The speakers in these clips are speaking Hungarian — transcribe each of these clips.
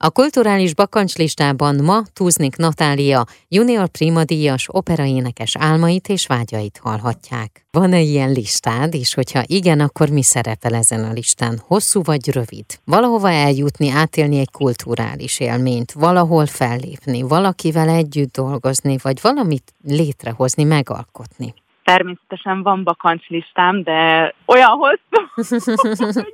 A kulturális bakancslistában ma Túznik Natália, junior primadíjas operaénekes álmait és vágyait hallhatják. Van-e ilyen listád, és hogyha igen, akkor mi szerepel ezen a listán? Hosszú vagy rövid? Valahova eljutni, átélni egy kulturális élményt, valahol fellépni, valakivel együtt dolgozni, vagy valamit létrehozni, megalkotni? Természetesen van bakancslistám, de olyan hosszú,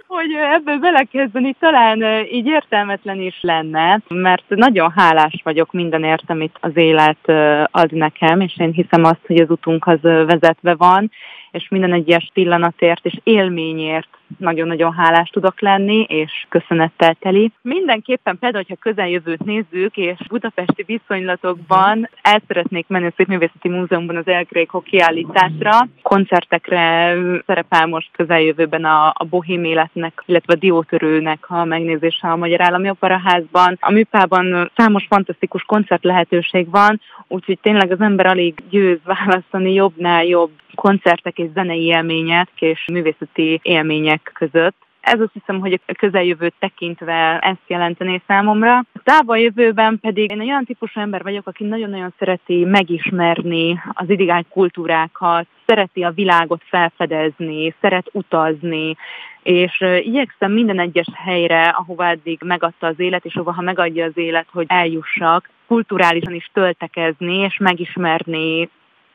hogy ebből belekezdeni talán így értelmetlen is lenne, mert nagyon hálás vagyok mindenért, amit az élet ad nekem, és én hiszem azt, hogy az utunk az vezetve van, és minden egyes pillanatért és élményért nagyon-nagyon hálás tudok lenni, és köszönettel teli. Mindenképpen például, hogyha közeljövőt nézzük, és budapesti viszonylatokban el szeretnék menni a Szépművészeti Múzeumban az Elgrék kiállításra, koncertekre szerepel most közeljövőben a, a bohém életnek, illetve a diótörőnek a megnézése a Magyar Állami Operaházban. A műpában számos fantasztikus koncert lehetőség van, úgyhogy tényleg az ember alig győz választani jobbnál jobb koncertek és zenei élmények és művészeti élmények között. Ez azt hiszem, hogy a közeljövőt tekintve ezt jelentené számomra. A távol jövőben pedig én olyan típusú ember vagyok, aki nagyon-nagyon szereti megismerni az idigány kultúrákat, szereti a világot felfedezni, szeret utazni, és igyekszem minden egyes helyre, ahova eddig megadta az élet, és ahova ha megadja az élet, hogy eljussak, kulturálisan is töltekezni, és megismerni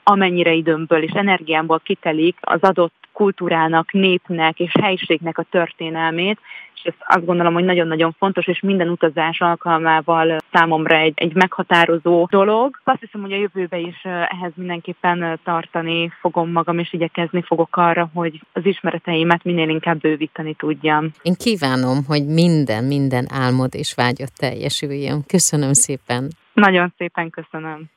amennyire időmből és energiámból kitelik az adott kultúrának, népnek és helyiségnek a történelmét, és ez azt gondolom, hogy nagyon-nagyon fontos, és minden utazás alkalmával számomra egy, egy meghatározó dolog. Azt hiszem, hogy a jövőbe is ehhez mindenképpen tartani fogom magam, és igyekezni fogok arra, hogy az ismereteimet minél inkább bővíteni tudjam. Én kívánom, hogy minden, minden álmod és vágyat teljesüljön. Köszönöm szépen. Nagyon szépen köszönöm.